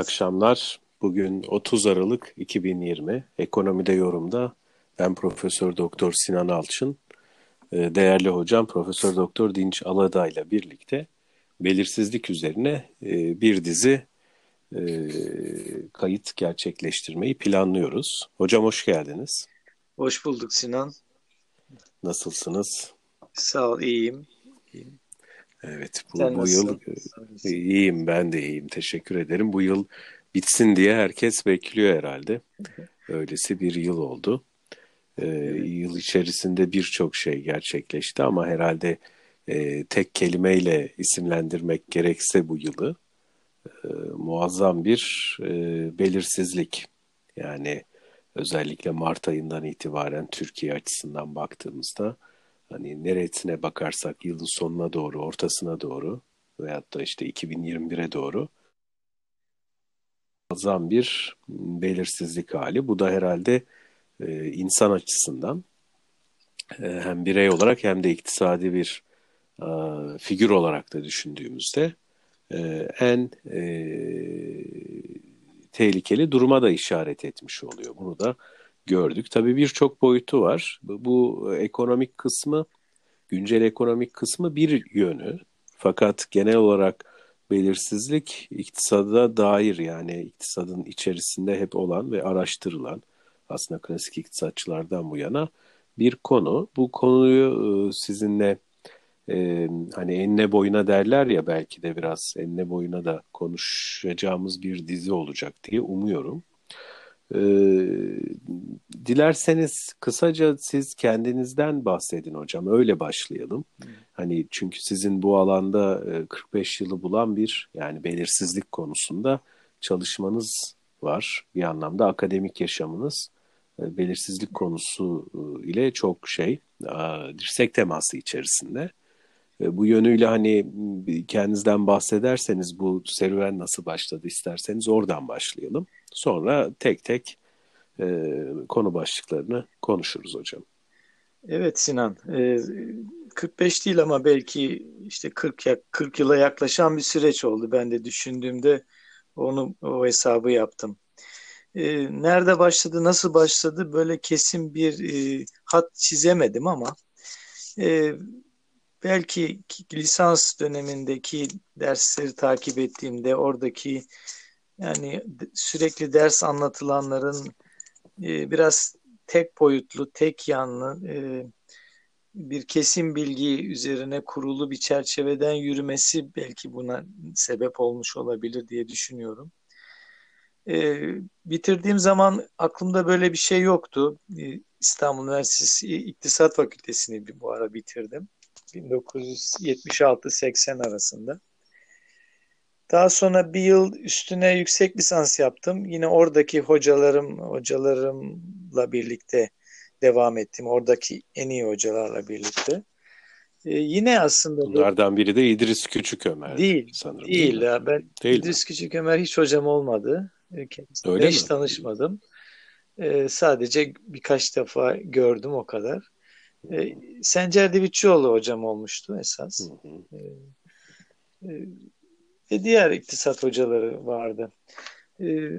İyi akşamlar. Bugün 30 Aralık 2020. Ekonomide yorumda ben Profesör Doktor Sinan Alçın, e, değerli hocam Profesör Doktor Dinç Alada ile birlikte belirsizlik üzerine e, bir dizi e, kayıt gerçekleştirmeyi planlıyoruz. Hocam hoş geldiniz. Hoş bulduk Sinan. Nasılsınız? Sağ ol, iyiyim. iyiyim. Evet bu, bu yıl e, iyiyim ben de iyiyim teşekkür ederim. Bu yıl bitsin diye herkes bekliyor herhalde. Öylesi bir yıl oldu. Ee, Yıl içerisinde birçok şey gerçekleşti ama herhalde e, tek kelimeyle isimlendirmek gerekse bu yılı e, muazzam bir e, belirsizlik. Yani özellikle Mart ayından itibaren Türkiye açısından baktığımızda hani neresine bakarsak yılın sonuna doğru, ortasına doğru veyahut da işte 2021'e doğru muazzam bir belirsizlik hali. Bu da herhalde e, insan açısından e, hem birey olarak hem de iktisadi bir e, figür olarak da düşündüğümüzde e, en e, tehlikeli duruma da işaret etmiş oluyor. Bunu da gördük. Tabii birçok boyutu var. Bu, ekonomik kısmı, güncel ekonomik kısmı bir yönü. Fakat genel olarak belirsizlik iktisada dair yani iktisadın içerisinde hep olan ve araştırılan aslında klasik iktisatçılardan bu yana bir konu. Bu konuyu e, sizinle e, hani enine boyuna derler ya belki de biraz enine boyuna da konuşacağımız bir dizi olacak diye umuyorum. E, dilerseniz kısaca siz kendinizden bahsedin hocam. Öyle başlayalım. Hani çünkü sizin bu alanda 45 yılı bulan bir yani belirsizlik konusunda çalışmanız var. Bir anlamda akademik yaşamınız belirsizlik konusu ile çok şey dirsek teması içerisinde. Bu yönüyle hani kendinizden bahsederseniz bu serüven nasıl başladı isterseniz oradan başlayalım. Sonra tek tek e, konu başlıklarını konuşuruz hocam. Evet Sinan, e, 45 değil ama belki işte 40 40 yıla yaklaşan bir süreç oldu. Ben de düşündüğümde onu o hesabı yaptım. E, nerede başladı, nasıl başladı böyle kesin bir e, hat çizemedim ama e, belki lisans dönemindeki dersleri takip ettiğimde oradaki yani sürekli ders anlatılanların e, biraz tek boyutlu, tek yanlı e, bir kesin bilgi üzerine kurulu bir çerçeveden yürümesi belki buna sebep olmuş olabilir diye düşünüyorum. E, bitirdiğim zaman aklımda böyle bir şey yoktu. E, İstanbul Üniversitesi İktisat Fakültesini bu ara bitirdim. 1976-80 arasında. Daha sonra bir yıl üstüne yüksek lisans yaptım. Yine oradaki hocalarım, hocalarımla birlikte devam ettim. Oradaki en iyi hocalarla birlikte. Ee, yine aslında bunlardan biri de İdris Küçük Ömer değil sanırım. Değil, değil ya ben değil İdris mi? Küçük Ömer hiç hocam olmadı. Ee, kendisiyle Öyle hiç mi? tanışmadım. Ee, sadece birkaç defa gördüm o kadar. Ee, Sencer Divitçioğlu hocam olmuştu esas. Hı hı. E, ve diğer iktisat hocaları vardı. Ee,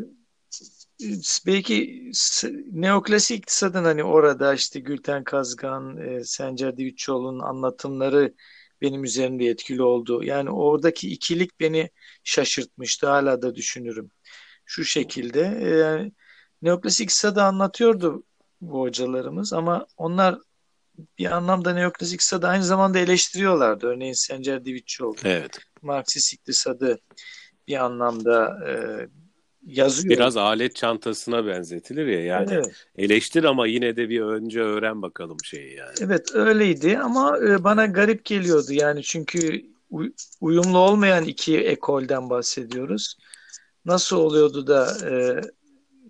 belki neoklasik iktisadın hani orada işte Gülten Kazgan, e, Sencer Divitçioğlu'nun anlatımları benim üzerimde etkili oldu. Yani oradaki ikilik beni şaşırtmıştı. Hala da düşünürüm. Şu şekilde e, neoklasik iktisadı anlatıyordu bu hocalarımız ama onlar bir anlamda neoklasik iktisadı aynı zamanda eleştiriyorlardı. Örneğin Sencer Divitçioğlu. Evet. Marksist iktisadı bir anlamda e, yazıyor. Biraz alet çantasına benzetilir ya yani evet. eleştir ama yine de bir önce öğren bakalım şeyi yani. Evet öyleydi ama e, bana garip geliyordu yani çünkü uyumlu olmayan iki ekolden bahsediyoruz. Nasıl oluyordu da e,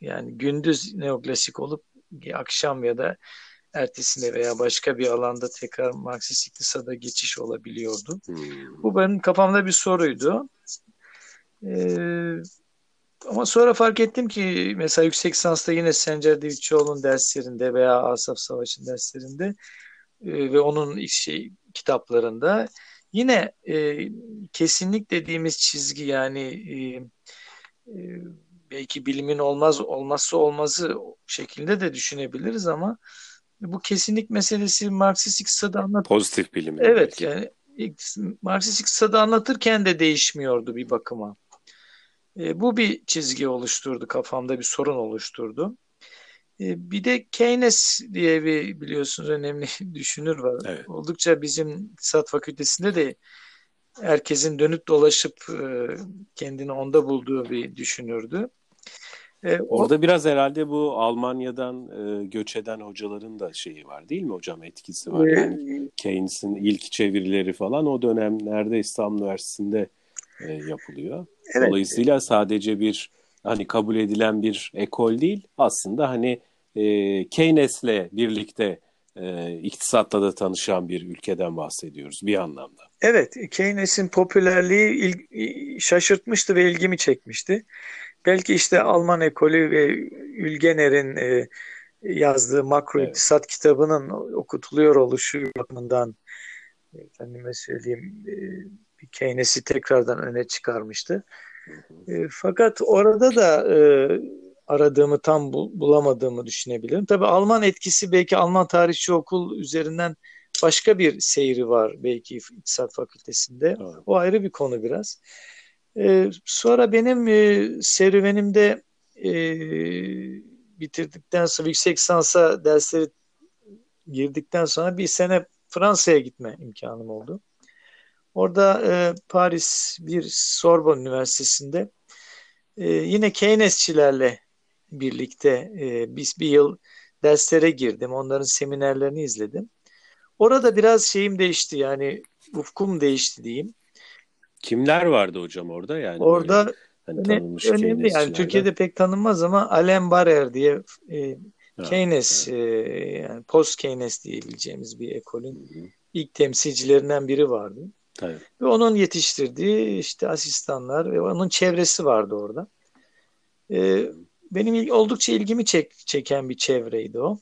yani gündüz neoklasik olup akşam ya da ertesinde veya başka bir alanda tekrar Marksist iktisada geçiş olabiliyordu. Hmm. Bu benim kafamda bir soruydu. Ee, ama sonra fark ettim ki mesela yüksek lisansta yine Sencer Divitçioğlu'nun derslerinde veya Asaf Savaş'ın derslerinde e, ve onun şey, kitaplarında Yine e, kesinlik dediğimiz çizgi yani e, e, belki bilimin olmaz olmazsa olmazı şeklinde de düşünebiliriz ama bu kesinlik meselesi Marksist iktisadı anlat. Pozitif bilim. Evet belki. yani Marksist iktisadı anlatırken de değişmiyordu bir bakıma. E, bu bir çizgi oluşturdu kafamda bir sorun oluşturdu. E, bir de Keynes diye bir biliyorsunuz önemli düşünür var. Evet. Oldukça bizim iktisat fakültesinde de herkesin dönüp dolaşıp e, kendini onda bulduğu bir düşünürdü. E, Orada o, biraz herhalde bu Almanya'dan e, göç eden hocaların da şeyi var değil mi hocam etkisi var. E, yani Keynes'in ilk çevirileri falan o dönemlerde İstanbul Üniversitesi'nde e, yapılıyor. Evet. Dolayısıyla sadece bir hani kabul edilen bir ekol değil aslında hani e, Keynes'le birlikte e, iktisatla da tanışan bir ülkeden bahsediyoruz bir anlamda. Evet, Keynes'in popülerliği il, şaşırtmıştı ve ilgimi çekmişti. Belki işte Alman ekolü ve Ülgener'in e, yazdığı makro evet. iktisat kitabının okutuluyor oluşu bakımından efendime söyleyeyim e, Keynes'i tekrardan öne çıkarmıştı. E, fakat orada da e, aradığımı tam bul, bulamadığımı düşünebilirim. Tabii Alman etkisi belki Alman tarihçi okul üzerinden başka bir seyri var belki İktisat Fakültesinde. Evet. O ayrı bir konu biraz. Ee, sonra benim e, serüvenimde e, bitirdikten sonra yüksek lisansa dersleri girdikten sonra bir sene Fransa'ya gitme imkanım oldu. Orada e, Paris bir Sorbonne Üniversitesi'nde e, yine Keynesçilerle birlikte e, biz bir yıl derslere girdim. Onların seminerlerini izledim. Orada biraz şeyim değişti yani ufkum değişti diyeyim. Kimler vardı hocam orada yani? Orada böyle, hani öne, önemli yani Türkiye'de pek tanınmaz ama Alain Barrer diye e, Keynes e, yani post Keynes diyebileceğimiz bir ekolün Hı-hı. ilk temsilcilerinden biri vardı. Tabii. Ve onun yetiştirdiği işte asistanlar ve onun çevresi vardı orada. E, benim oldukça ilgimi çek, çeken bir çevreydi o.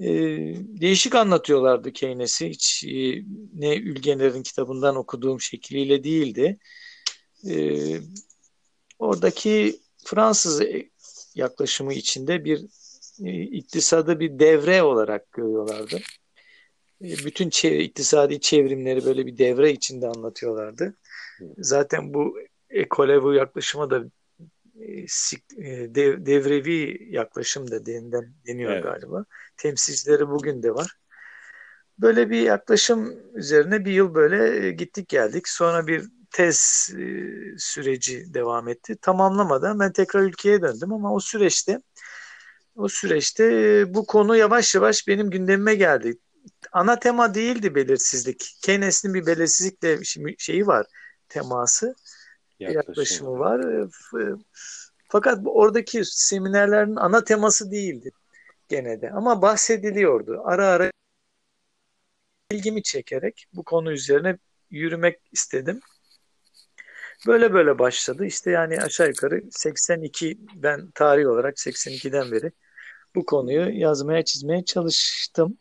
Ee, değişik anlatıyorlardı Keynes'i. Hiç e, ne Ülgener'in kitabından okuduğum şekliyle değildi. Ee, oradaki Fransız yaklaşımı içinde bir e, iktisadı bir devre olarak görüyorlardı. E, bütün çev iktisadi çevrimleri böyle bir devre içinde anlatıyorlardı. Zaten bu ekole bu yaklaşıma da e, dev, devrevi yaklaşım da denilen, deniyor evet. galiba. Temsilcileri bugün de var. Böyle bir yaklaşım üzerine bir yıl böyle e, gittik geldik. Sonra bir tez e, süreci devam etti. Tamamlamadan ben tekrar ülkeye döndüm ama o süreçte o süreçte bu konu yavaş yavaş benim gündemime geldi. Ana tema değildi belirsizlik. Keynes'in bir belirsizlikle şeyi var teması yaklaşımı, yaklaşımı var. Fakat oradaki seminerlerin ana teması değildi gene de. Ama bahsediliyordu. Ara ara ilgimi çekerek bu konu üzerine yürümek istedim. Böyle böyle başladı. İşte yani aşağı yukarı 82 ben tarih olarak 82'den beri bu konuyu yazmaya çizmeye çalıştım.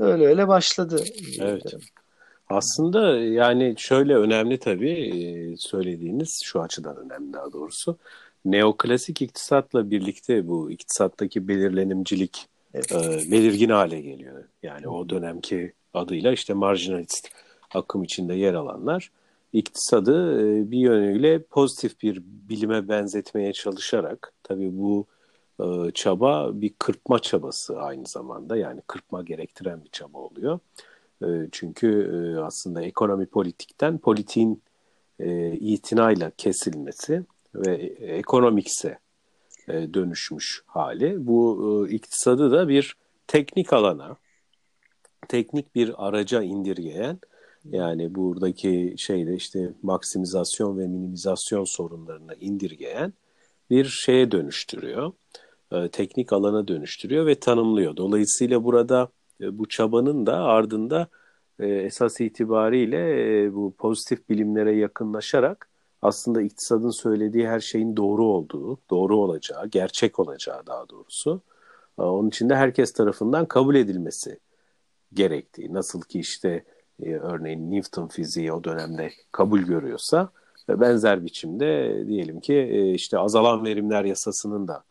Öyle öyle başladı. Evet. Aslında yani şöyle önemli tabii söylediğiniz şu açıdan önemli daha doğrusu neoklasik iktisatla birlikte bu iktisattaki belirlenimcilik evet. e, belirgin hale geliyor. Yani o dönemki adıyla işte marjinalist akım içinde yer alanlar iktisadı e, bir yönüyle pozitif bir bilime benzetmeye çalışarak tabii bu e, çaba bir kırpma çabası aynı zamanda yani kırpma gerektiren bir çaba oluyor. E, çünkü e, aslında ekonomi politikten politiğin e, itinayla kesilmesi ve ekonomikse e, dönüşmüş hali. Bu e, iktisadı da bir teknik alana, teknik bir araca indirgeyen yani buradaki şeyde işte maksimizasyon ve minimizasyon sorunlarına indirgeyen bir şeye dönüştürüyor. E, teknik alana dönüştürüyor ve tanımlıyor. Dolayısıyla burada bu çabanın da ardında esas itibariyle bu pozitif bilimlere yakınlaşarak aslında iktisadın söylediği her şeyin doğru olduğu, doğru olacağı, gerçek olacağı daha doğrusu. Onun için de herkes tarafından kabul edilmesi gerektiği. Nasıl ki işte e, örneğin Newton fiziği o dönemde kabul görüyorsa ve benzer biçimde diyelim ki e, işte azalan verimler yasasının da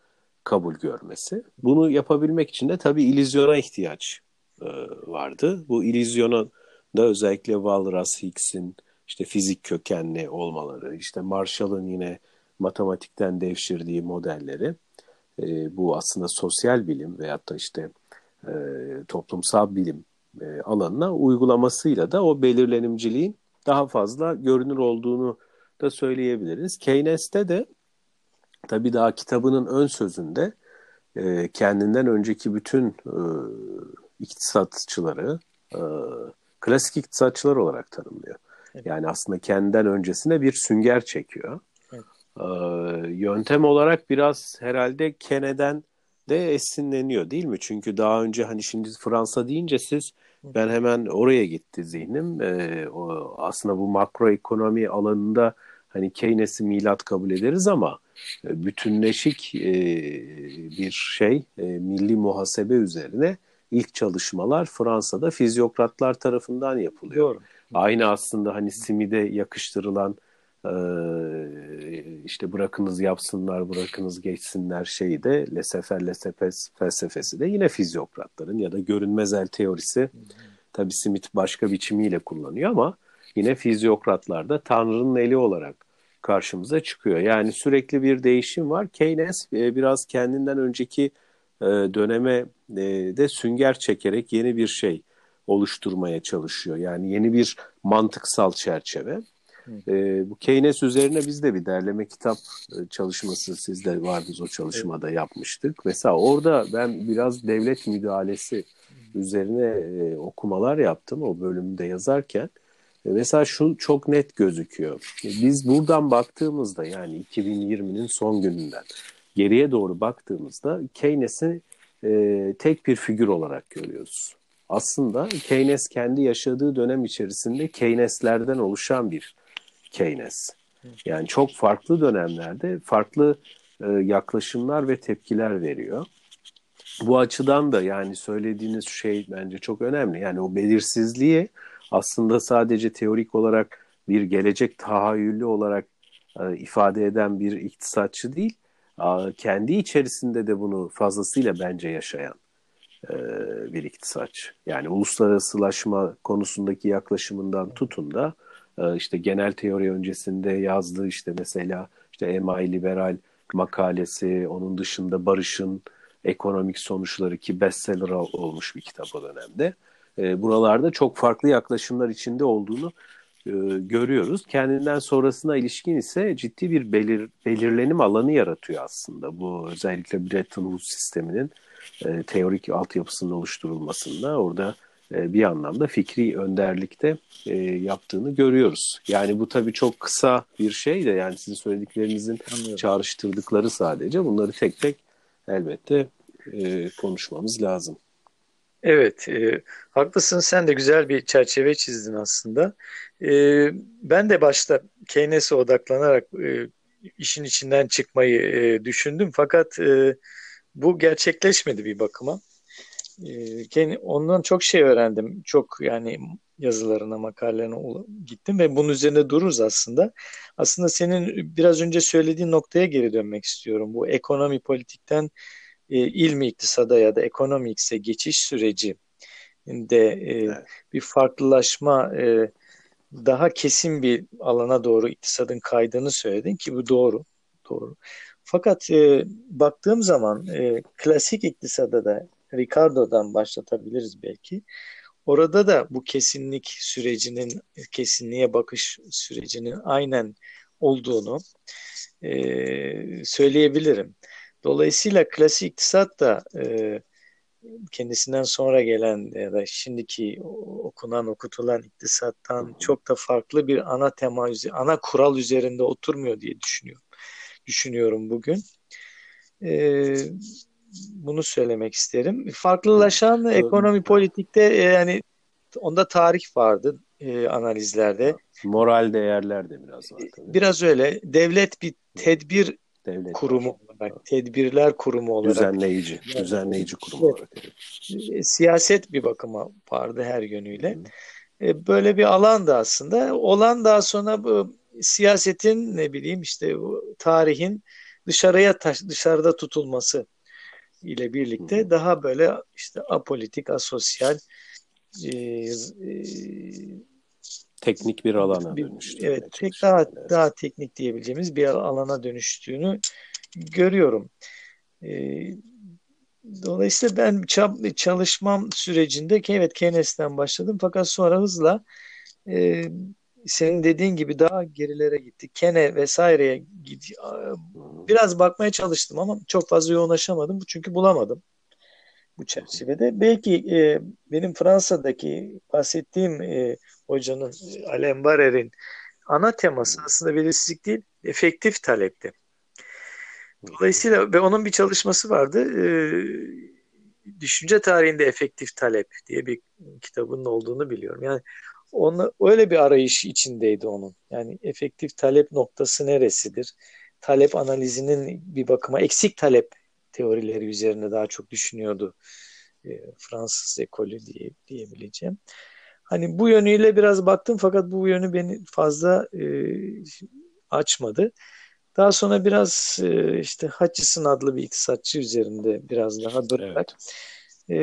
kabul görmesi. Bunu yapabilmek için de tabii ilizyona ihtiyaç e, vardı. Bu ilizyona da özellikle Walras Higgs'in işte fizik kökenli olmaları, işte Marshall'ın yine matematikten devşirdiği modelleri e, bu aslında sosyal bilim veyahut da işte e, toplumsal bilim e, alanına uygulamasıyla da o belirlenimciliğin daha fazla görünür olduğunu da söyleyebiliriz. Keynes'te de tabii daha kitabının ön sözünde e, kendinden önceki bütün e, iktisatçıları e, klasik iktisatçılar olarak tanımlıyor. Evet. Yani aslında kendinden öncesine bir sünger çekiyor. Evet. E, yöntem olarak biraz herhalde Kene'den de esinleniyor değil mi? Çünkü daha önce hani şimdi Fransa deyince siz ben hemen oraya gitti zihnim. E, o, aslında bu makroekonomi alanında hani Keynes'i milat kabul ederiz ama e, bütünleşik e, bir şey e, milli muhasebe üzerine ilk çalışmalar Fransa'da fizyokratlar tarafından yapılıyor. Doğru. Aynı aslında hani Smith'e yakıştırılan e, işte bırakınız yapsınlar, bırakınız geçsinler şeyi de Lesefer Lesepes felsefesi de yine fizyokratların ya da görünmez el teorisi tabi Smith başka biçimiyle kullanıyor ama yine fizyokratlar da Tanrı'nın eli olarak karşımıza çıkıyor. Yani sürekli bir değişim var. Keynes e, biraz kendinden önceki e, döneme de sünger çekerek yeni bir şey oluşturmaya çalışıyor. Yani yeni bir mantıksal çerçeve. E, bu Keynes üzerine biz de bir derleme kitap çalışması sizde vardınız o çalışmada evet. yapmıştık. Mesela orada ben biraz devlet müdahalesi üzerine e, okumalar yaptım o bölümde yazarken. E, mesela şu çok net gözüküyor. Biz buradan baktığımızda yani 2020'nin son gününden geriye doğru baktığımızda Keynes'i e, tek bir figür olarak görüyoruz. Aslında Keynes kendi yaşadığı dönem içerisinde Keynes'lerden oluşan bir Keynes. Yani çok farklı dönemlerde farklı e, yaklaşımlar ve tepkiler veriyor. Bu açıdan da yani söylediğiniz şey bence çok önemli. Yani o belirsizliği aslında sadece teorik olarak bir gelecek tahayyüllü olarak e, ifade eden bir iktisatçı değil, kendi içerisinde de bunu fazlasıyla bence yaşayan bir iktisatçı. Yani uluslararasılaşma konusundaki yaklaşımından tutun da e, işte genel teori öncesinde yazdığı işte mesela işte EMI liberal makalesi, onun dışında Barış'ın ekonomik sonuçları ki bestseller olmuş bir kitap o dönemde. E, buralarda çok farklı yaklaşımlar içinde olduğunu e, görüyoruz. Kendinden sonrasına ilişkin ise ciddi bir belir, belirlenim alanı yaratıyor aslında. Bu özellikle Bretton Woods sisteminin e, teorik altyapısının oluşturulmasında orada e, bir anlamda fikri önderlikte e, yaptığını görüyoruz. Yani bu tabii çok kısa bir şey de yani sizin söylediklerinizin Anlıyorum. çağrıştırdıkları sadece. Bunları tek tek elbette e, konuşmamız lazım. Evet, e, haklısın. Sen de güzel bir çerçeve çizdin aslında. E, ben de başta Keynes'e odaklanarak e, işin içinden çıkmayı e, düşündüm. Fakat e, bu gerçekleşmedi bir bakıma. E, ondan çok şey öğrendim. Çok yani yazılarına, makalelerine gittim ve bunun üzerine dururuz aslında. Aslında senin biraz önce söylediğin noktaya geri dönmek istiyorum. Bu ekonomi politikten e, ilmi iktisada ya da ekonomikse geçiş süreci de e, evet. bir farklılaşma e, daha kesin bir alana doğru iktisadın kaydığını söyledin ki bu doğru. Doğru. Fakat e, baktığım zaman e, klasik iktisada da Ricardo'dan başlatabiliriz belki. Orada da bu kesinlik sürecinin, kesinliğe bakış sürecinin aynen olduğunu e, söyleyebilirim. Dolayısıyla klasik iktisat da e, kendisinden sonra gelen ya da şimdiki okunan okutulan iktisattan çok da farklı bir ana tema ana kural üzerinde oturmuyor diye düşünüyorum. Düşünüyorum bugün. Ee, bunu söylemek isterim. Farklılaşan evet. ekonomi politikte e, yani onda tarih vardı e, analizlerde. Moral değerler de biraz var. Tabii. Biraz öyle. Devlet bir tedbir Devlet kurumu var. olarak, tedbirler kurumu olarak. Düzenleyici, düzenleyici kurum evet. olarak. Evet. Siyaset bir bakıma vardı her yönüyle. E, böyle bir alan da aslında. Olan daha sonra bu siyasetin ne bileyim işte bu tarihin dışarıya taş, dışarıda tutulması ile birlikte daha böyle işte apolitik, asosyal e, e, teknik bir alana dönüştü. Evet, tek daha daha teknik diyebileceğimiz bir alana dönüştüğünü görüyorum. E, dolayısıyla ben çalışmam sürecinde evet Keynes'ten başladım fakat sonra hızla e, senin dediğin gibi daha gerilere gitti. Kene vesaireye biraz bakmaya çalıştım ama çok fazla yoğunlaşamadım çünkü bulamadım bu çerçevede. Belki e, benim Fransa'daki bahsettiğim e, hocanın Alain Barrer'in ana teması aslında belirsizlik değil, efektif talepti. Dolayısıyla ve onun bir çalışması vardı. E, Düşünce tarihinde efektif talep diye bir kitabının olduğunu biliyorum. Yani onu, öyle bir arayış içindeydi onun. Yani efektif talep noktası neresidir? Talep analizinin bir bakıma eksik talep teorileri üzerine daha çok düşünüyordu e, Fransız ekolü diye, diyebileceğim. Hani bu yönüyle biraz baktım fakat bu yönü beni fazla e, açmadı. Daha sonra biraz e, işte Hutchison adlı bir iktisatçı üzerinde biraz daha durarak evet. E,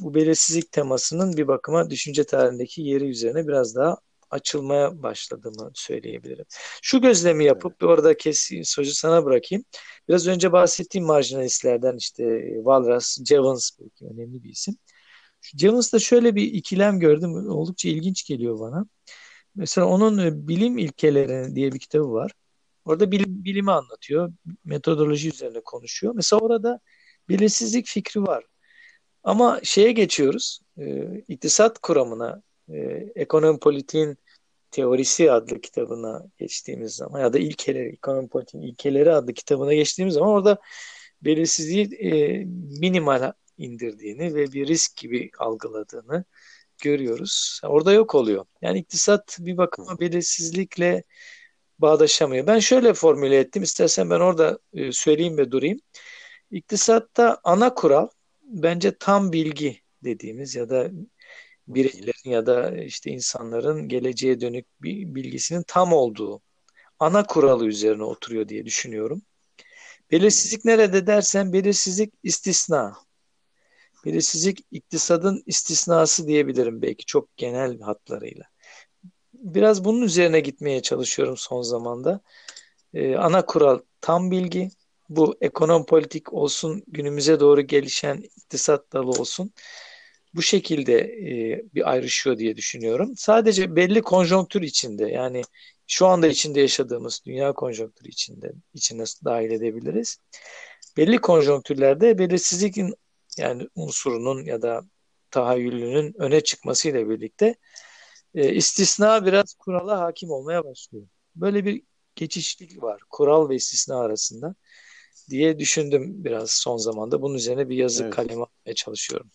bu belirsizlik temasının bir bakıma düşünce tarihindeki yeri üzerine biraz daha açılmaya başladığımı söyleyebilirim. Şu gözlemi yapıp evet. orada kesin sözü sana bırakayım. Biraz önce bahsettiğim marjinalistlerden işte Walras, Jevons belki önemli bir isim. Jevons'ta şöyle bir ikilem gördüm. Oldukça ilginç geliyor bana. Mesela onun e, Bilim İlkeleri diye bir kitabı var. Orada bilim, bilimi anlatıyor. Metodoloji üzerine konuşuyor. Mesela orada belirsizlik fikri var. Ama şeye geçiyoruz. E, iktisat kuramına, e, ekonomi politiğin teorisi adlı kitabına geçtiğimiz zaman ya da ilkeleri, ekonomi politiğin ilkeleri adlı kitabına geçtiğimiz zaman orada belirsizliği e, minimal indirdiğini ve bir risk gibi algıladığını görüyoruz. Orada yok oluyor. Yani iktisat bir bakıma belirsizlikle bağdaşamıyor. Ben şöyle formüle ettim. İstersen ben orada e, söyleyeyim ve durayım. İktisatta ana kural bence tam bilgi dediğimiz ya da bireylerin ya da işte insanların geleceğe dönük bir bilgisinin tam olduğu ana kuralı üzerine oturuyor diye düşünüyorum. Belirsizlik nerede dersen belirsizlik istisna. Belirsizlik iktisadın istisnası diyebilirim belki çok genel hatlarıyla. Biraz bunun üzerine gitmeye çalışıyorum son zamanda. Ee, ana kural tam bilgi. Bu ekonom politik olsun, günümüze doğru gelişen iktisat dalı olsun bu şekilde e, bir ayrışıyor diye düşünüyorum. Sadece belli konjonktür içinde yani şu anda içinde yaşadığımız dünya konjonktürü içinde içine dahil edebiliriz. Belli konjonktürlerde belirsizlikin yani unsurunun ya da tahayyülünün öne çıkmasıyla birlikte e, istisna biraz kurala hakim olmaya başlıyor. Böyle bir geçişlik var kural ve istisna arasında diye düşündüm biraz son zamanda. Bunun üzerine bir yazı evet. kaleme almaya çalışıyorum.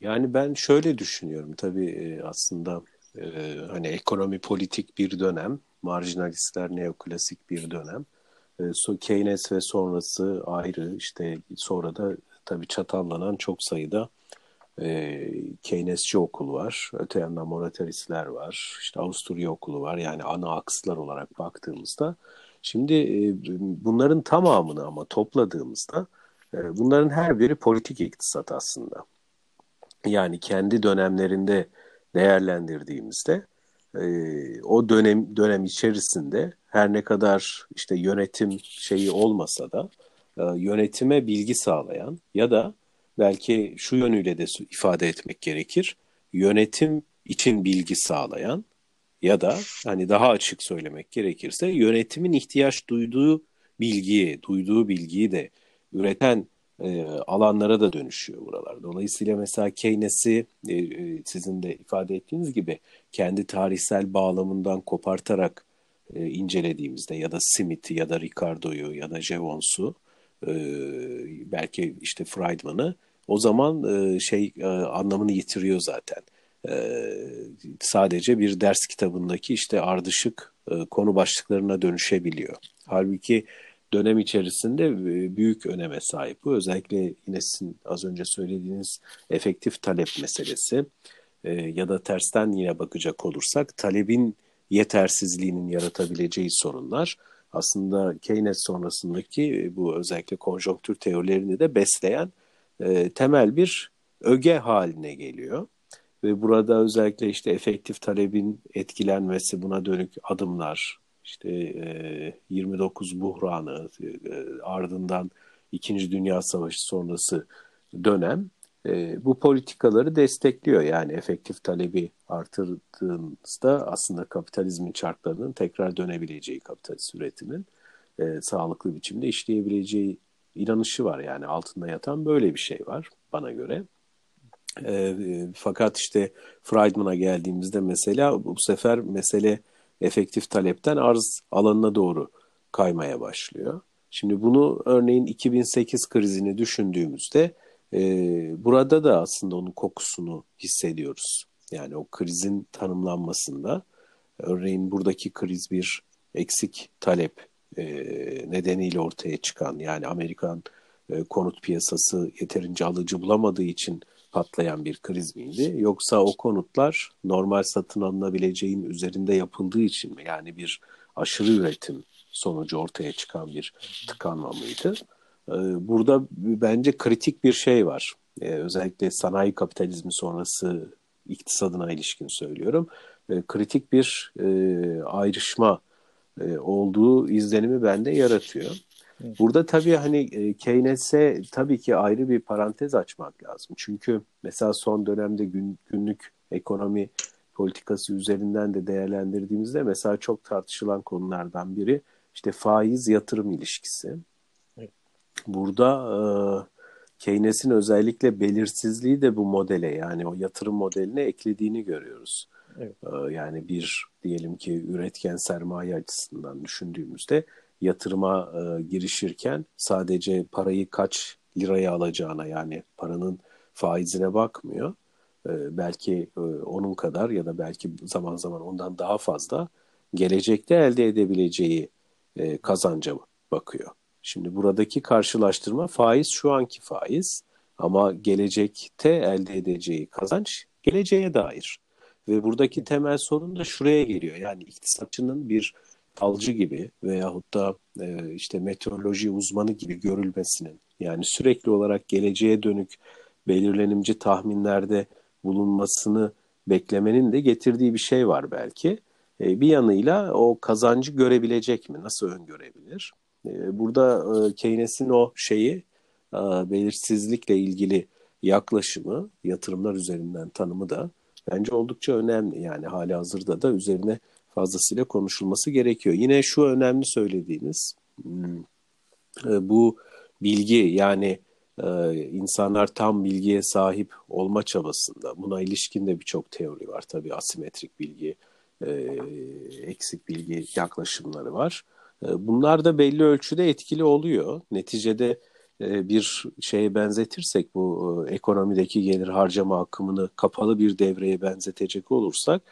Yani ben şöyle düşünüyorum tabii e, aslında e, hani ekonomi politik bir dönem, marjinalistler neoklasik bir dönem. E, Keynes ve sonrası ayrı işte sonra da tabii çatallanan çok sayıda e, Keynesçi okul var. Öte yandan monetaristler var. İşte Avusturya okulu var. Yani ana akslar olarak baktığımızda. Şimdi e, bunların tamamını ama topladığımızda e, bunların her biri politik iktisat aslında yani kendi dönemlerinde değerlendirdiğimizde e, o dönem dönem içerisinde her ne kadar işte yönetim şeyi olmasa da yönetime bilgi sağlayan ya da belki şu yönüyle de ifade etmek gerekir. Yönetim için bilgi sağlayan ya da hani daha açık söylemek gerekirse yönetimin ihtiyaç duyduğu bilgiyi, duyduğu bilgiyi de üreten e, alanlara da dönüşüyor buralar. Dolayısıyla mesela Keynes'i e, e, sizin de ifade ettiğiniz gibi kendi tarihsel bağlamından kopartarak e, incelediğimizde ya da Smith'i ya da Ricardo'yu ya da Jevons'u e, belki işte Friedman'ı o zaman e, şey e, anlamını yitiriyor zaten. E, sadece bir ders kitabındaki işte ardışık e, konu başlıklarına dönüşebiliyor. Halbuki dönem içerisinde e, büyük öneme sahip bu. Özellikle yine sizin az önce söylediğiniz efektif talep meselesi e, ya da tersten yine bakacak olursak talebin yetersizliğinin yaratabileceği sorunlar aslında Keynes sonrasındaki e, bu özellikle konjonktür teorilerini de besleyen e, temel bir öge haline geliyor. Ve burada özellikle işte efektif talebin etkilenmesi buna dönük adımlar, işte e, 29 buhranı e, ardından İkinci Dünya Savaşı sonrası dönem e, bu politikaları destekliyor. Yani efektif talebi artırdığınızda aslında kapitalizmin çarklarının tekrar dönebileceği kapitalist üretimin e, sağlıklı biçimde işleyebileceği inanışı var. Yani altında yatan böyle bir şey var bana göre. E, fakat işte Friedman'a geldiğimizde mesela bu sefer mesele efektif talepten arz alanına doğru kaymaya başlıyor. Şimdi bunu örneğin 2008 krizini düşündüğümüzde e, burada da aslında onun kokusunu hissediyoruz. Yani o krizin tanımlanmasında örneğin buradaki kriz bir eksik talep e, nedeniyle ortaya çıkan yani Amerikan e, konut piyasası yeterince alıcı bulamadığı için patlayan bir kriz miydi? Yoksa o konutlar normal satın alınabileceğin üzerinde yapıldığı için mi? Yani bir aşırı üretim sonucu ortaya çıkan bir tıkanma mıydı? Ee, burada bence kritik bir şey var. Ee, özellikle sanayi kapitalizmi sonrası iktisadına ilişkin söylüyorum. Ee, kritik bir e, ayrışma e, olduğu izlenimi bende yaratıyor. Burada tabii hani Keynes'e tabii ki ayrı bir parantez açmak lazım. Çünkü mesela son dönemde gün, günlük ekonomi politikası üzerinden de değerlendirdiğimizde mesela çok tartışılan konulardan biri işte faiz yatırım ilişkisi. Burada e, Keynes'in özellikle belirsizliği de bu modele yani o yatırım modeline eklediğini görüyoruz. Evet. E, yani bir diyelim ki üretken sermaye açısından düşündüğümüzde yatırıma e, girişirken sadece parayı kaç liraya alacağına yani paranın faizine bakmıyor. E, belki e, onun kadar ya da belki zaman zaman ondan daha fazla gelecekte elde edebileceği e, kazanca bakıyor. Şimdi buradaki karşılaştırma faiz şu anki faiz ama gelecekte elde edeceği kazanç geleceğe dair. Ve buradaki temel sorun da şuraya geliyor. Yani iktisatçının bir falcı gibi veyahut da e, işte meteoroloji uzmanı gibi görülmesinin yani sürekli olarak geleceğe dönük belirlenimci tahminlerde bulunmasını beklemenin de getirdiği bir şey var belki. E, bir yanıyla o kazancı görebilecek mi? Nasıl öngörebilir? E, burada e, Keynes'in o şeyi e, belirsizlikle ilgili yaklaşımı, yatırımlar üzerinden tanımı da bence oldukça önemli. Yani hali hazırda da üzerine fazlasıyla konuşulması gerekiyor. Yine şu önemli söylediğiniz hmm, e, bu bilgi yani e, insanlar tam bilgiye sahip olma çabasında buna ilişkin de birçok teori var tabii asimetrik bilgi, e, eksik bilgi yaklaşımları var. Bunlar da belli ölçüde etkili oluyor. Neticede bir şeye benzetirsek bu ekonomideki gelir harcama akımını kapalı bir devreye benzetecek olursak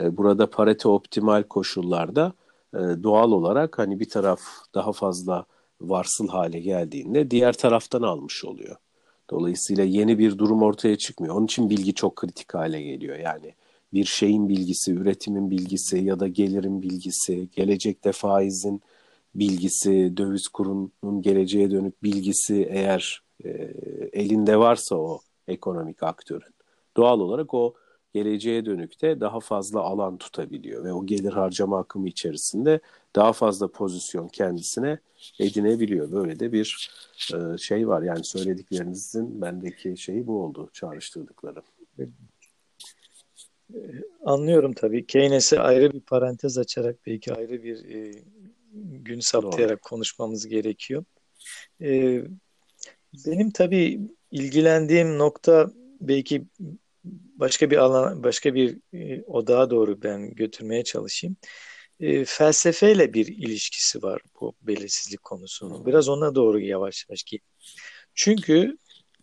e, burada parite optimal koşullarda e, doğal olarak hani bir taraf daha fazla varsıl hale geldiğinde diğer taraftan almış oluyor. Dolayısıyla yeni bir durum ortaya çıkmıyor. Onun için bilgi çok kritik hale geliyor. Yani bir şeyin bilgisi, üretimin bilgisi ya da gelirin bilgisi, gelecekte faizin bilgisi, döviz kurunun geleceğe dönük bilgisi eğer e, elinde varsa o ekonomik aktörün doğal olarak o geleceğe dönük de daha fazla alan tutabiliyor ve o gelir harcama akımı içerisinde daha fazla pozisyon kendisine edinebiliyor. Böyle de bir e, şey var yani söylediklerinizin bendeki şeyi bu oldu çağrıştırdıkları. Anlıyorum tabii. Keynes'e ayrı bir parantez açarak belki ayrı bir e, gün saptayarak Doğru. konuşmamız gerekiyor. E, benim tabii ilgilendiğim nokta belki başka bir alan, başka bir e, odağa doğru ben götürmeye çalışayım. E, felsefeyle bir ilişkisi var bu belirsizlik konusunun. Biraz ona doğru yavaş yavaş git. Çünkü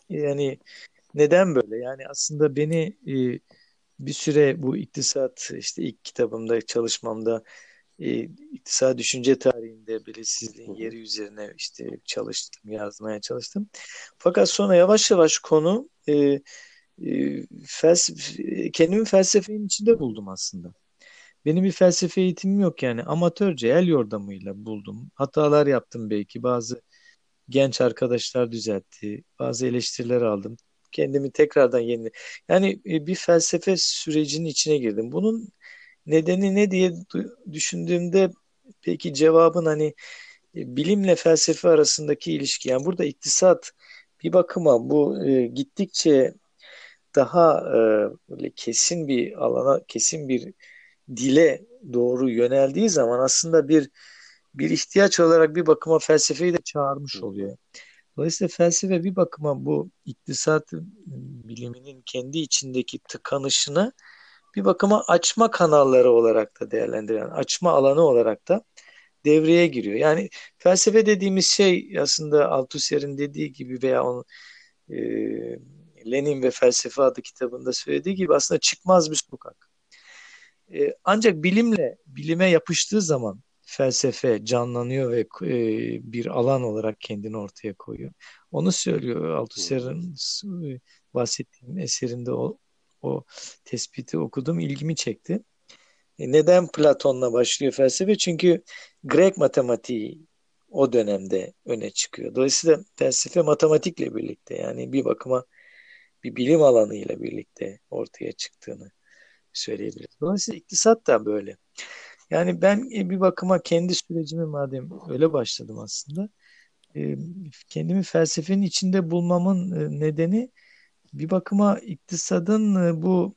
yani neden böyle? Yani aslında beni e, bir süre bu iktisat işte ilk kitabımda çalışmamda e, iktisat düşünce tarihinde belirsizliğin yeri üzerine işte çalıştım, yazmaya çalıştım. Fakat sonra yavaş yavaş konu e, e, felsefe, kendimi felsefenin içinde buldum aslında. Benim bir felsefe eğitimim yok yani. Amatörce el yordamıyla buldum. Hatalar yaptım belki. Bazı genç arkadaşlar düzeltti. Bazı eleştiriler aldım. Kendimi tekrardan yeni yani e, bir felsefe sürecinin içine girdim. Bunun nedeni ne diye düşündüğümde peki cevabın hani e, bilimle felsefe arasındaki ilişki. Yani burada iktisat bir bakıma bu e, gittikçe daha e, böyle kesin bir alana, kesin bir dile doğru yöneldiği zaman aslında bir bir ihtiyaç olarak bir bakıma felsefeyi de çağırmış oluyor. Dolayısıyla felsefe bir bakıma bu iktisat biliminin kendi içindeki tıkanışını bir bakıma açma kanalları olarak da değerlendirilen, açma alanı olarak da devreye giriyor. Yani felsefe dediğimiz şey aslında Althusser'in dediği gibi veya onun e, Lenin ve Felsefe adlı kitabında söylediği gibi aslında çıkmaz bir sokak. E, ancak bilimle, bilime yapıştığı zaman felsefe canlanıyor ve e, bir alan olarak kendini ortaya koyuyor. Onu söylüyor Althusser'in bahsettiğim eserinde o, o tespiti okudum, ilgimi çekti. E, neden Platon'la başlıyor felsefe? Çünkü Grek matematiği o dönemde öne çıkıyor. Dolayısıyla felsefe matematikle birlikte yani bir bakıma bir bilim alanı ile birlikte ortaya çıktığını söyleyebiliriz. Dolayısıyla iktisat da böyle. Yani ben bir bakıma kendi sürecimi madem öyle başladım aslında e, kendimi felsefenin içinde bulmamın e, nedeni bir bakıma iktisadın e, bu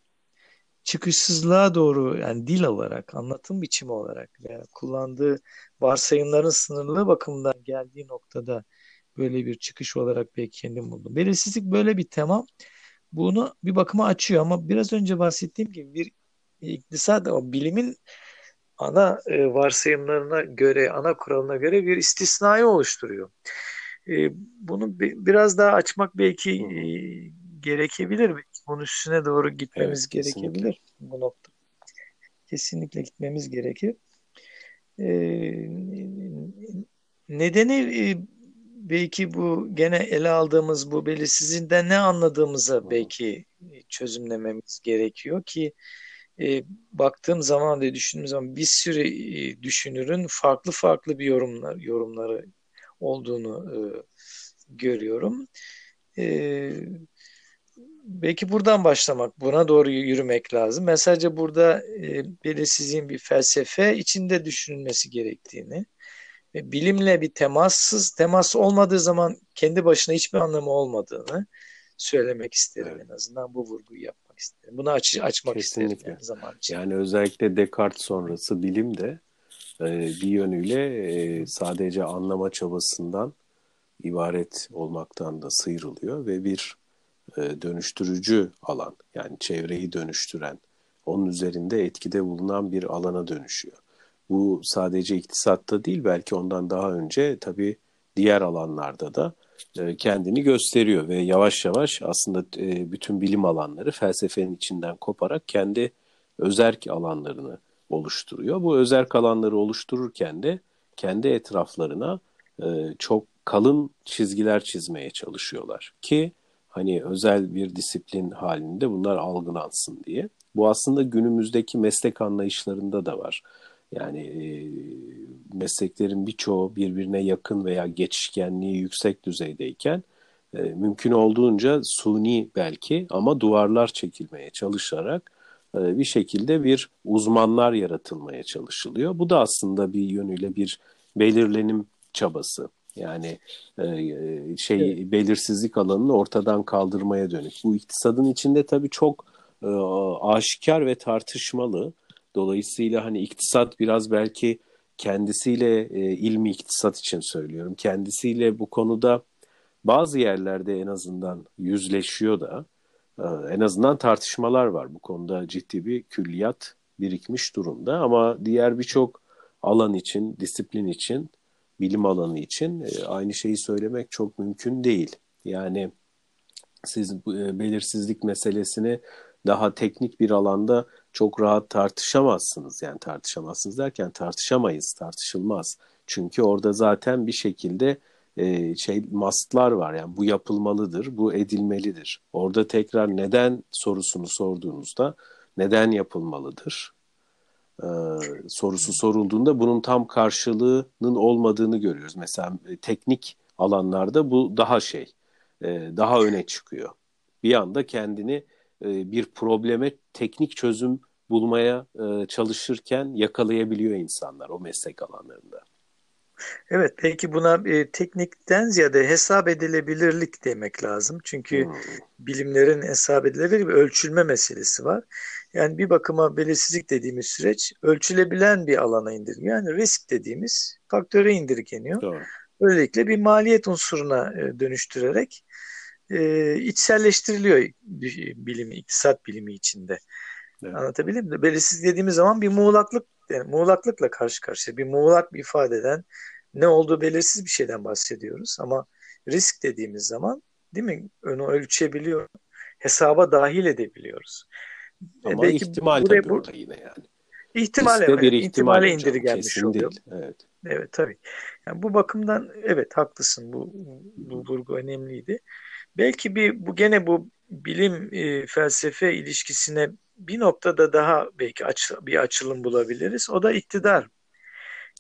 çıkışsızlığa doğru yani dil olarak, anlatım biçimi olarak veya kullandığı varsayımların sınırlı bakımından geldiği noktada böyle bir çıkış olarak belki kendim buldum. Belirsizlik böyle bir tema. Bunu bir bakıma açıyor ama biraz önce bahsettiğim gibi bir iktisat o bilimin ana e, varsayımlarına göre, ana kuralına göre bir istisnayı oluşturuyor. E, bunu bi, biraz daha açmak belki e, gerekebilir. Bunun üstüne doğru gitmemiz evet, gerekebilir kesinlikle. bu nokta. Kesinlikle gitmemiz gerekir. E, nedeni e, belki bu gene ele aldığımız bu belirsizliğinden ne anladığımızı belki çözümlememiz gerekiyor ki e, baktığım zaman ve düşündüğüm zaman bir sürü e, düşünürün farklı farklı bir yorumlar yorumları olduğunu e, görüyorum. E, belki buradan başlamak, buna doğru yürümek lazım. Sadece burada e, belirsizliğin bir felsefe içinde düşünülmesi gerektiğini, bilimle bir temassız, temas olmadığı zaman kendi başına hiçbir anlamı olmadığını söylemek isterim evet. en azından bu vurguyu yapmak isterim. Bunu aç, açmak Kesinlikle. isterim yani zaman için. Yani özellikle Descartes sonrası bilim de e, bir yönüyle e, sadece anlama çabasından ibaret olmaktan da sıyrılıyor ve bir e, dönüştürücü alan yani çevreyi dönüştüren onun üzerinde etkide bulunan bir alana dönüşüyor. Bu sadece iktisatta değil belki ondan daha önce tabii diğer alanlarda da e, kendini gösteriyor ve yavaş yavaş aslında e, bütün bilim alanları felsefenin içinden koparak kendi özerk alanlarını oluşturuyor. Bu özerk alanları oluştururken de kendi etraflarına e, çok kalın çizgiler çizmeye çalışıyorlar ki hani özel bir disiplin halinde bunlar algılansın diye. Bu aslında günümüzdeki meslek anlayışlarında da var. Yani e, mesleklerin birçoğu birbirine yakın veya geçişkenliği yüksek düzeydeyken e, mümkün olduğunca suni belki ama duvarlar çekilmeye çalışarak e, bir şekilde bir uzmanlar yaratılmaya çalışılıyor. Bu da aslında bir yönüyle bir belirlenim çabası. Yani e, şey evet. belirsizlik alanını ortadan kaldırmaya dönük. Bu iktisadın içinde tabii çok e, aşikar ve tartışmalı. Dolayısıyla hani iktisat biraz belki kendisiyle e, ilmi iktisat için söylüyorum. Kendisiyle bu konuda bazı yerlerde en azından yüzleşiyor da e, en azından tartışmalar var. Bu konuda ciddi bir külliyat birikmiş durumda ama diğer birçok alan için, disiplin için, bilim alanı için e, aynı şeyi söylemek çok mümkün değil. Yani siz e, belirsizlik meselesini daha teknik bir alanda çok rahat tartışamazsınız. Yani tartışamazsınız derken tartışamayız, tartışılmaz. Çünkü orada zaten bir şekilde e, şey mastlar var. Yani bu yapılmalıdır, bu edilmelidir. Orada tekrar neden sorusunu sorduğunuzda neden yapılmalıdır? Ee, sorusu sorulduğunda bunun tam karşılığının olmadığını görüyoruz. Mesela e, teknik alanlarda bu daha şey, e, daha öne çıkıyor. Bir anda kendini e, bir probleme teknik çözüm bulmaya e, çalışırken yakalayabiliyor insanlar o meslek alanlarında. Evet, peki buna e, teknikten ziyade hesap edilebilirlik demek lazım. Çünkü hmm. bilimlerin hesap edilebilir bir ölçülme meselesi var. Yani bir bakıma belirsizlik dediğimiz süreç ölçülebilen bir alana indirgeniyor. Yani risk dediğimiz faktöre indirgeniyor. Doğru. Böylelikle bir maliyet unsuruna e, dönüştürerek e, içselleştiriliyor bilim, iktisat bilimi içinde. Evet. Anlatabildim mi? Belirsiz dediğimiz zaman bir muğlaklık yani muğlaklıkla karşı karşıya bir muğlak bir ifadeden ne olduğu belirsiz bir şeyden bahsediyoruz ama risk dediğimiz zaman değil mi? Onu ölçebiliyor, hesaba dahil edebiliyoruz. E, ama Belki ihtimal buraya, tabii burada yine yani. İhtimal, evet, bir ihtimal ihtimale indirgenmiş oluyor. Değil. Evet. Evet tabii. Yani bu bakımdan evet haklısın. Bu, bu vurgu önemliydi. Belki bir bu gene bu bilim e, felsefe ilişkisine bir noktada daha belki aç, bir açılım bulabiliriz. O da iktidar.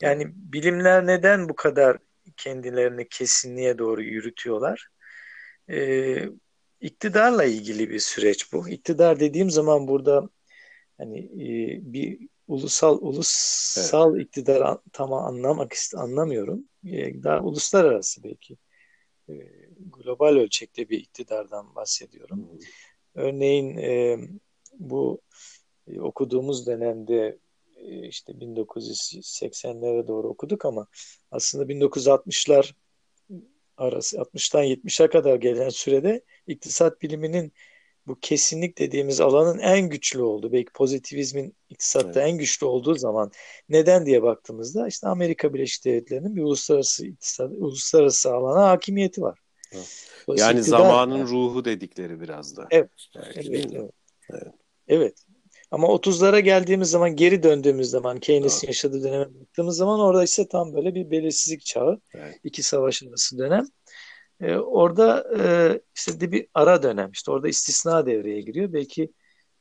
Yani bilimler neden bu kadar kendilerini kesinliğe doğru yürütüyorlar? Ee, iktidarla ilgili bir süreç bu. İktidar dediğim zaman burada hani e, bir ulusal ulusal evet. iktidar tam anlamak anlamıyorum. E, daha uluslararası belki e, global ölçekte bir iktidardan bahsediyorum. Örneğin e, bu e, okuduğumuz dönemde e, işte 1980'lere doğru okuduk ama aslında 1960'lar arası 60'tan 70'e kadar gelen sürede iktisat biliminin bu kesinlik dediğimiz alanın en güçlü olduğu, belki pozitivizmin iktisatta evet. en güçlü olduğu zaman neden diye baktığımızda işte Amerika Birleşik Devletleri'nin bir uluslararası iktisat, uluslararası alana hakimiyeti var. Evet. Yani zamanın yani. ruhu dedikleri biraz da. Evet. Belki, evet, evet. evet. Evet. Ama 30'lara geldiğimiz zaman geri döndüğümüz zaman Keynes'in yaşadığı döneme baktığımız zaman orada ise tam böyle bir belirsizlik çağı. Evet. iki savaş arası dönem. Ee, orada e, işte de bir ara dönem. İşte orada istisna devreye giriyor. Belki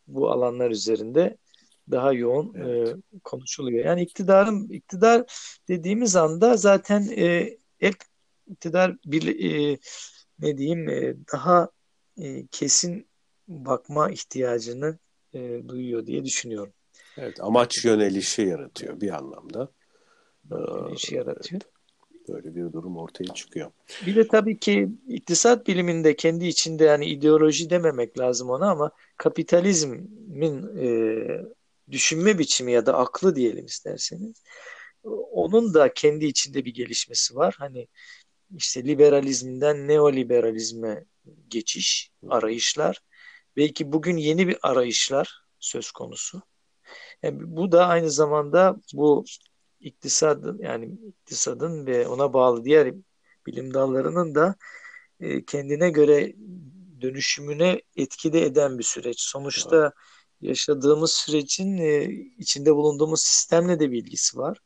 bu alanlar üzerinde daha yoğun e, evet. e, konuşuluyor. Yani iktidarın iktidar dediğimiz anda zaten e, hep iktidar bir e, ne diyeyim e, daha e, kesin bakma ihtiyacını e, duyuyor diye düşünüyorum. Evet, amaç yönelişi yaratıyor bir anlamda. Yönelişi yaratıyor. Evet, böyle bir durum ortaya çıkıyor. Bir de tabii ki iktisat biliminde kendi içinde yani ideoloji dememek lazım ona ama kapitalizmin e, düşünme biçimi ya da aklı diyelim isterseniz onun da kendi içinde bir gelişmesi var. Hani işte liberalizmden neoliberalizme geçiş, arayışlar Belki bugün yeni bir arayışlar söz konusu. Yani bu da aynı zamanda bu iktisadın yani iktisadın ve ona bağlı diğer bilim dallarının da e, kendine göre dönüşümüne etkide eden bir süreç. Sonuçta yaşadığımız sürecin e, içinde bulunduğumuz sistemle de bir ilgisi var.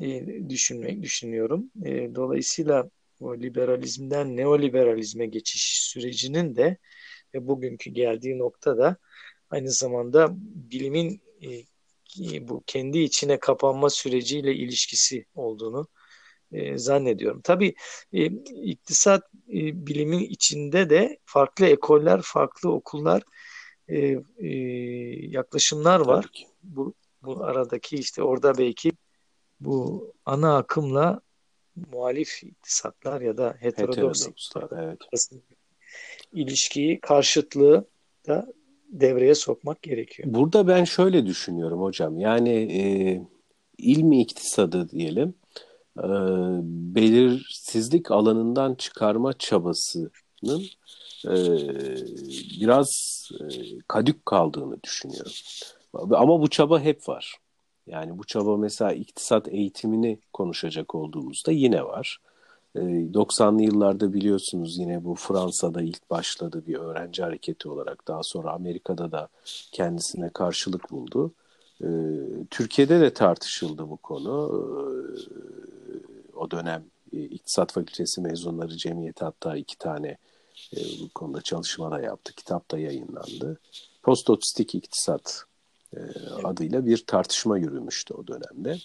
E, düşünmek düşünüyorum. E, dolayısıyla o liberalizmden neoliberalizme geçiş sürecinin de ve bugünkü geldiği nokta da aynı zamanda bilimin e, bu kendi içine kapanma süreciyle ilişkisi olduğunu e, zannediyorum. Tabii e, iktisat e, bilimin içinde de farklı ekoller, farklı okullar, e, e, yaklaşımlar var. Bu, bu aradaki işte orada belki bu ana akımla muhalif iktisatlar ya da heterodoks iktisatlar evet ilişkiyi, karşıtlığı da devreye sokmak gerekiyor. Burada ben şöyle düşünüyorum hocam. Yani e, ilmi iktisadı diyelim e, belirsizlik alanından çıkarma çabasının e, biraz e, kadük kaldığını düşünüyorum. Ama bu çaba hep var. Yani bu çaba mesela iktisat eğitimini konuşacak olduğumuzda yine var. 90'lı ee, yıllarda biliyorsunuz yine bu Fransa'da ilk başladı bir öğrenci hareketi olarak daha sonra Amerika'da da kendisine karşılık buldu. Ee, Türkiye'de de tartışıldı bu konu. Ee, o dönem e, İktisat Fakültesi mezunları cemiyeti hatta iki tane e, bu konuda çalışma da yaptı. Kitap da yayınlandı. Postotistik iktisat e, adıyla bir tartışma yürümüştü o dönemde.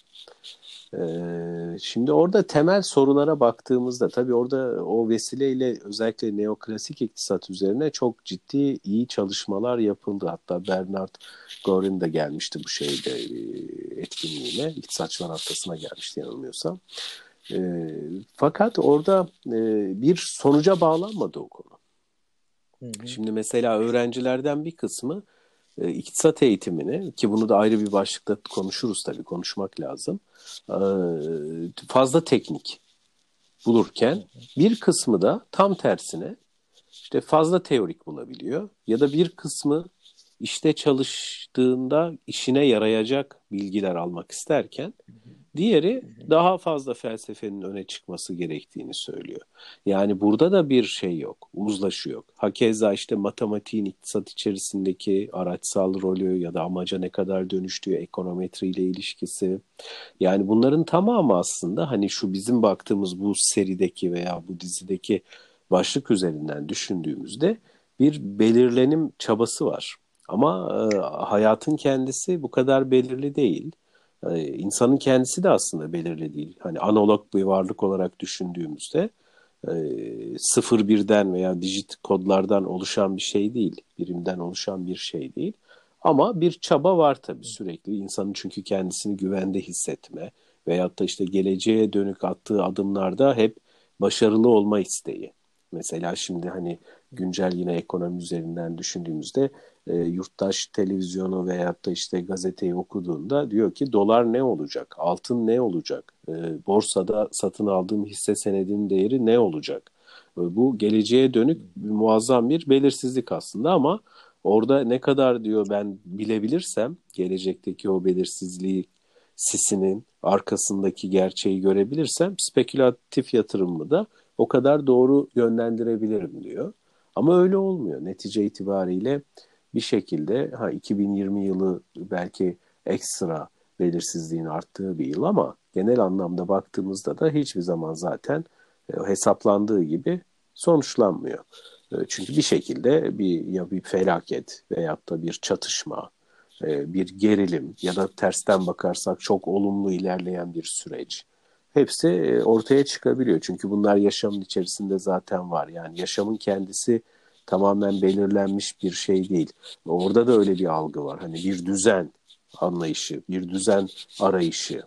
Ee, şimdi orada temel sorulara baktığımızda tabii orada o vesileyle özellikle neoklasik iktisat üzerine çok ciddi iyi çalışmalar yapıldı. Hatta Bernard Gorin de gelmişti bu şeyde e, etkinliğine. İktisatçılar haftasına gelmişti yanılmıyorsam. E, fakat orada e, bir sonuca bağlanmadı o konu. Hı hı. Şimdi mesela öğrencilerden bir kısmı e, iktisat eğitimini ki bunu da ayrı bir başlıkta konuşuruz tabii konuşmak lazım. E, fazla teknik bulurken bir kısmı da tam tersine işte fazla teorik bulabiliyor ya da bir kısmı işte çalıştığında işine yarayacak bilgiler almak isterken Diğeri daha fazla felsefenin öne çıkması gerektiğini söylüyor. Yani burada da bir şey yok, uzlaşı yok. Hakeza işte matematiğin iktisat içerisindeki araçsal rolü ya da amaca ne kadar dönüştüğü, ekonometriyle ilişkisi. Yani bunların tamamı aslında hani şu bizim baktığımız bu serideki veya bu dizideki başlık üzerinden düşündüğümüzde bir belirlenim çabası var. Ama e, hayatın kendisi bu kadar belirli değil yani insanın kendisi de aslında belirli değil. Hani analog bir varlık olarak düşündüğümüzde e, sıfır birden veya dijit kodlardan oluşan bir şey değil. Birimden oluşan bir şey değil. Ama bir çaba var tabii sürekli. İnsanın çünkü kendisini güvende hissetme veyahut da işte geleceğe dönük attığı adımlarda hep başarılı olma isteği. Mesela şimdi hani güncel yine ekonomi üzerinden düşündüğümüzde e, yurttaş televizyonu veyahut da işte gazeteyi okuduğunda diyor ki dolar ne olacak, altın ne olacak, e, borsada satın aldığım hisse senedinin değeri ne olacak? E, bu geleceğe dönük muazzam bir belirsizlik aslında ama orada ne kadar diyor ben bilebilirsem gelecekteki o belirsizliği sisinin arkasındaki gerçeği görebilirsem spekülatif yatırımımı da o kadar doğru yönlendirebilirim diyor. Ama öyle olmuyor. Netice itibariyle bir şekilde ha 2020 yılı belki ekstra belirsizliğin arttığı bir yıl ama genel anlamda baktığımızda da hiçbir zaman zaten e, hesaplandığı gibi sonuçlanmıyor. E, çünkü bir şekilde bir ya bir felaket veyahut da bir çatışma, e, bir gerilim ya da tersten bakarsak çok olumlu ilerleyen bir süreç. Hepsi ortaya çıkabiliyor. Çünkü bunlar yaşamın içerisinde zaten var. Yani yaşamın kendisi tamamen belirlenmiş bir şey değil. Orada da öyle bir algı var. Hani bir düzen anlayışı, bir düzen arayışı.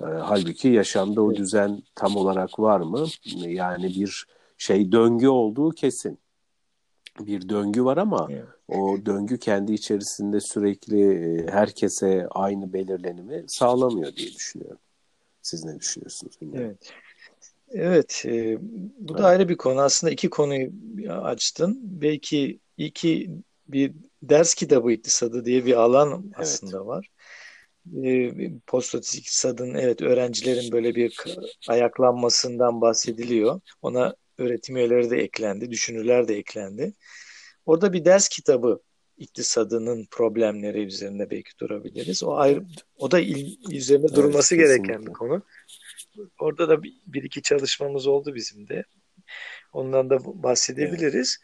E, halbuki yaşamda o düzen tam olarak var mı? Yani bir şey döngü olduğu kesin. Bir döngü var ama evet. o döngü kendi içerisinde sürekli e, herkese aynı belirlenimi sağlamıyor diye düşünüyorum. Siz ne düşünüyorsunuz? Bilmiyorum. Evet. Evet, e, bu da ayrı bir konu. Aslında iki konuyu açtın. Belki iki bir ders kitabı iktisadı diye bir alan aslında evet. var. E, Postotist iktisadın evet öğrencilerin böyle bir ayaklanmasından bahsediliyor. Ona öğretim üyeleri de eklendi, düşünürler de eklendi. Orada bir ders kitabı iktisadının problemleri üzerinde belki durabiliriz. O ayrı, o da il, üzerinde durulması evet, gereken bir konu. Orada da bir iki çalışmamız oldu bizim de. Ondan da bahsedebiliriz.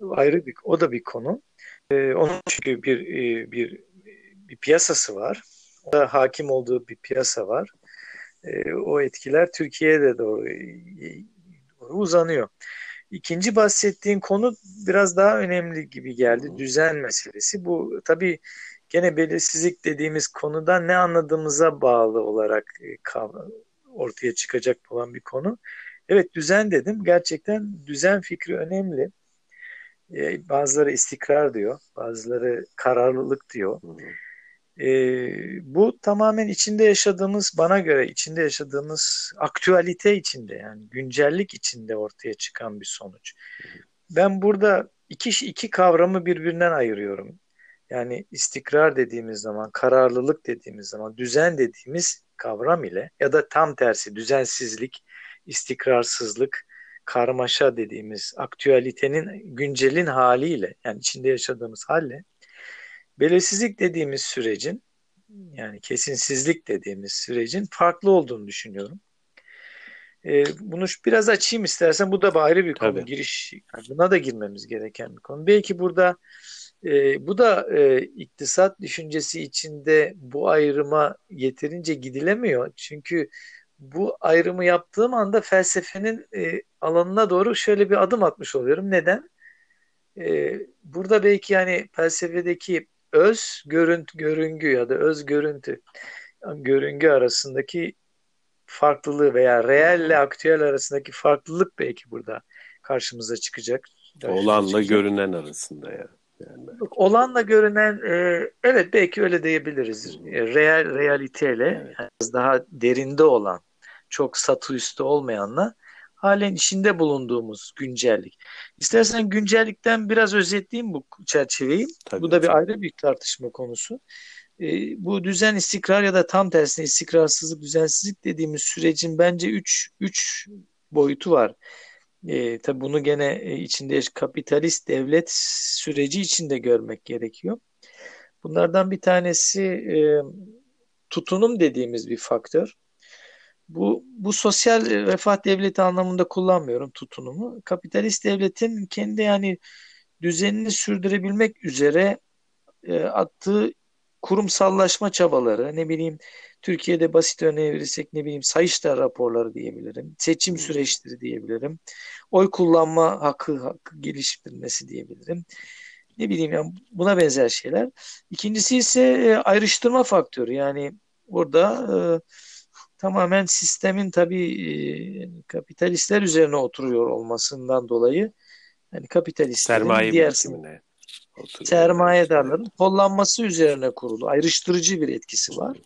Evet. Ayrı bir, o da bir konu. Ee, onun çünkü bir, e, bir bir piyasası var. O da hakim olduğu bir piyasa var. Ee, o etkiler Türkiye'de doğru, doğru uzanıyor. İkinci bahsettiğin konu biraz daha önemli gibi geldi. Düzen meselesi. Bu tabii gene belirsizlik dediğimiz konuda ne anladığımıza bağlı olarak e, ortaya çıkacak olan bir konu. Evet düzen dedim. Gerçekten düzen fikri önemli. Ee, bazıları istikrar diyor. Bazıları kararlılık diyor. Ee, bu tamamen içinde yaşadığımız, bana göre içinde yaşadığımız aktüalite içinde yani güncellik içinde ortaya çıkan bir sonuç. Ben burada iki, iki kavramı birbirinden ayırıyorum. Yani istikrar dediğimiz zaman, kararlılık dediğimiz zaman, düzen dediğimiz kavram ile ya da tam tersi düzensizlik, istikrarsızlık, karmaşa dediğimiz aktüalitenin güncelin haliyle yani içinde yaşadığımız halle belirsizlik dediğimiz sürecin yani kesinsizlik dediğimiz sürecin farklı olduğunu düşünüyorum. E, bunu biraz açayım istersen. Bu da ayrı bir konu. Tabii. Giriş, yani buna da girmemiz gereken bir konu. Belki burada e, bu da e, iktisat düşüncesi içinde bu ayrıma yeterince gidilemiyor. Çünkü bu ayrımı yaptığım anda felsefenin e, alanına doğru şöyle bir adım atmış oluyorum. Neden? E, burada belki yani felsefedeki öz görüntü, görüngü ya da öz görüntü görüngü arasındaki farklılığı veya reel ile aktüel arasındaki farklılık belki burada karşımıza çıkacak. Olanla çıkacak. görünen arasında ya. Yani. Olanla görünen e, evet belki öyle diyebiliriz. E, real realiteyle evet. yani daha derinde olan, çok satı üstü olmayanla halen içinde bulunduğumuz güncellik. İstersen güncellikten biraz özetleyeyim bu çerçeveyi. Tabii, bu da bir ayrı bir tartışma konusu. E, bu düzen istikrar ya da tam tersine istikrarsızlık, düzensizlik dediğimiz sürecin bence üç, üç boyutu var. E, tabii bunu gene e, içinde kapitalist devlet süreci içinde görmek gerekiyor. Bunlardan bir tanesi e, tutunum dediğimiz bir faktör. Bu, bu sosyal refah devleti anlamında kullanmıyorum tutunumu. Kapitalist devletin kendi yani düzenini sürdürebilmek üzere e, attığı kurumsallaşma çabaları, ne bileyim Türkiye'de basit örneğe verirsek ne bileyim Sayıştay raporları diyebilirim, seçim süreçleri diyebilirim, oy kullanma hakkı, hakkı geliştirilmesi diyebilirim. Ne bileyim yani buna benzer şeyler. İkincisi ise e, ayrıştırma faktörü yani burada e, tamamen sistemin tabii e, kapitalistler üzerine oturuyor olmasından dolayı yani kapitalistlerin sermaye diğer sermayedarların kollanması üzerine kurulu ayrıştırıcı bir etkisi var.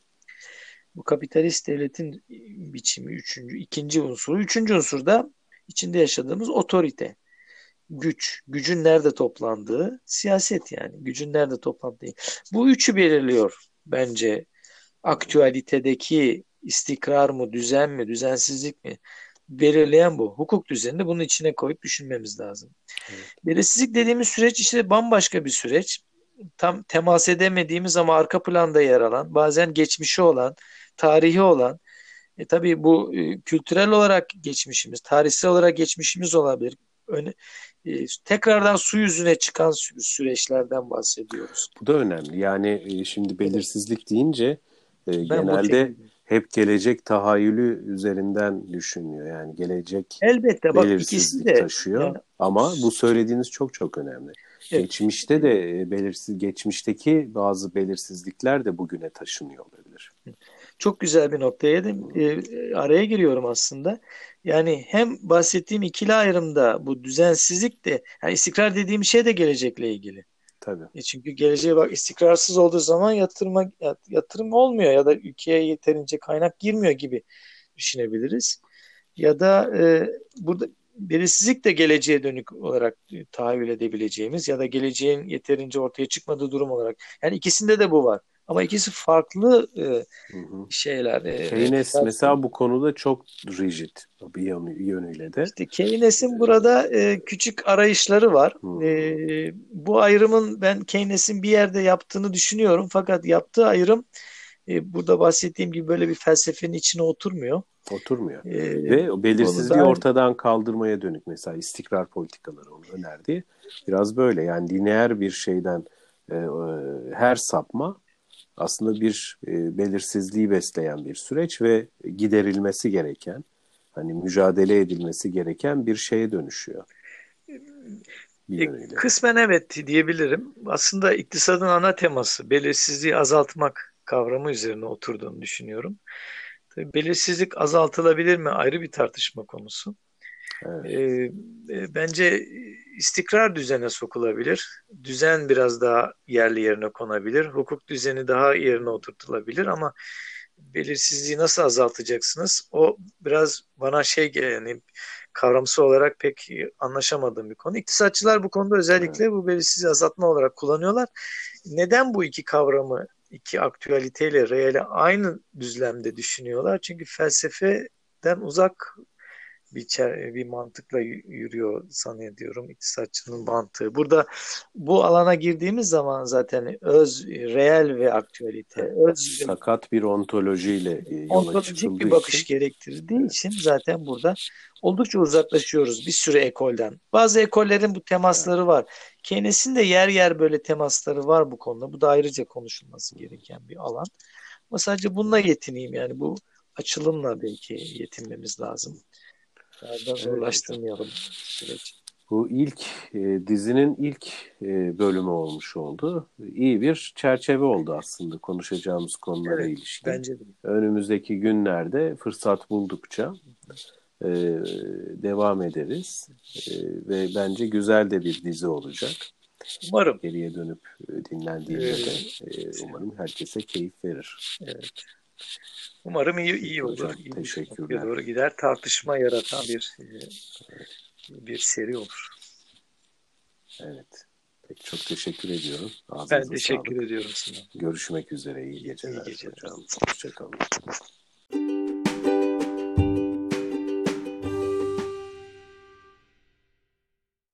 Bu kapitalist devletin biçimi üçüncü, ikinci unsuru. Üçüncü unsur da içinde yaşadığımız otorite. Güç. Gücün nerede toplandığı. Siyaset yani. Gücün nerede toplandığı. Bu üçü belirliyor bence aktüalitedeki istikrar mı, düzen mi, düzensizlik mi belirleyen bu. Hukuk düzenini bunun içine koyup düşünmemiz lazım. Evet. Belirsizlik dediğimiz süreç işte bambaşka bir süreç. Tam temas edemediğimiz ama arka planda yer alan, bazen geçmişi olan, tarihi olan, e, tabii bu e, kültürel olarak geçmişimiz, tarihsel olarak geçmişimiz olabilir. Öne, e, tekrardan su yüzüne çıkan sü- süreçlerden bahsediyoruz. Bu da önemli. Yani e, şimdi belirsizlik deyince e, genelde hep gelecek tahayyülü üzerinden düşünüyor. Yani gelecek Elbette bak ikisi de taşıyor. Yani, Ama bu söylediğiniz çok çok önemli. Evet. Geçmişte de e, belirsiz geçmişteki bazı belirsizlikler de bugüne taşınıyor olabilir. Çok güzel bir noktaya e, araya giriyorum aslında. Yani hem bahsettiğim ikili ayrımda bu düzensizlik de yani istikrar dediğim şey de gelecekle ilgili. Tabii. E çünkü geleceğe bak istikrarsız olduğu zaman yatırma yatırım olmuyor ya da ülkeye yeterince kaynak girmiyor gibi düşünebiliriz. Ya da e, burada belirsizlik de geleceğe dönük olarak tahayyül edebileceğimiz ya da geleceğin yeterince ortaya çıkmadığı durum olarak. Yani ikisinde de bu var. Ama ikisi farklı e, hı hı. şeyler. E, Keynes e, mesela bu konuda çok rigid bir yönü, yönüyle de. İşte Keynes'in burada e, küçük arayışları var. E, bu ayrımın ben Keynes'in bir yerde yaptığını düşünüyorum. Fakat yaptığı ayrım e, burada bahsettiğim gibi böyle bir felsefenin içine oturmuyor. Oturmuyor. Ee, Ve belirsizliği da... ortadan kaldırmaya dönük mesela istikrar politikaları onu önerdi. Biraz böyle yani lineer bir şeyden e, e, her sapma aslında bir e, belirsizliği besleyen bir süreç ve giderilmesi gereken, hani mücadele edilmesi gereken bir şeye dönüşüyor. Bir e, Kısmen evet diyebilirim. Aslında iktisadın ana teması belirsizliği azaltmak kavramı üzerine oturduğunu düşünüyorum. Tabii belirsizlik azaltılabilir mi ayrı bir tartışma konusu. Evet. E, e, bence istikrar düzene sokulabilir. Düzen biraz daha yerli yerine konabilir. Hukuk düzeni daha yerine oturtulabilir ama belirsizliği nasıl azaltacaksınız? O biraz bana şey yani kavramsal olarak pek anlaşamadığım bir konu. İktisatçılar bu konuda özellikle evet. bu belirsizliği azaltma olarak kullanıyorlar. Neden bu iki kavramı iki aktüeliteyle reale aynı düzlemde düşünüyorlar? Çünkü felsefeden uzak bir bir mantıkla yürüyor zannediyorum iktisatçının mantığı. Burada bu alana girdiğimiz zaman zaten öz, reel ve aktüelite, öz sakat bir ontolojiyle e, yola ontolojik bir bakış için. gerektirdiği için zaten burada oldukça uzaklaşıyoruz bir sürü ekolden. Bazı ekollerin bu temasları var. Keynes'in de yer yer böyle temasları var bu konuda. Bu da ayrıca konuşulması gereken bir alan. Ama sadece bununla yetineyim yani bu açılımla belki yetinmemiz lazım. Zorlaştırmayalım süreç. Bu ilk e, dizinin ilk e, bölümü olmuş oldu. İyi bir çerçeve oldu aslında konuşacağımız konulara evet, ilişkin. Bence de. Önümüzdeki günlerde fırsat buldukça e, devam ederiz e, ve bence güzel de bir dizi olacak. Umarım. Geriye dönüp e, dinlendiğinde de e, umarım herkese keyif verir. Evet. Umarım iyi, iyi olur. Hocam, iyi teşekkürler. Doğru gider. Tartışma yaratan bir e, bir seri olur. Evet. Peki çok teşekkür ediyorum. Ağzınıza ben teşekkür sağlık. ediyorum Sinan. Görüşmek üzere. İyi geceler. İyi geceler. Hocam. Hoşçakalın.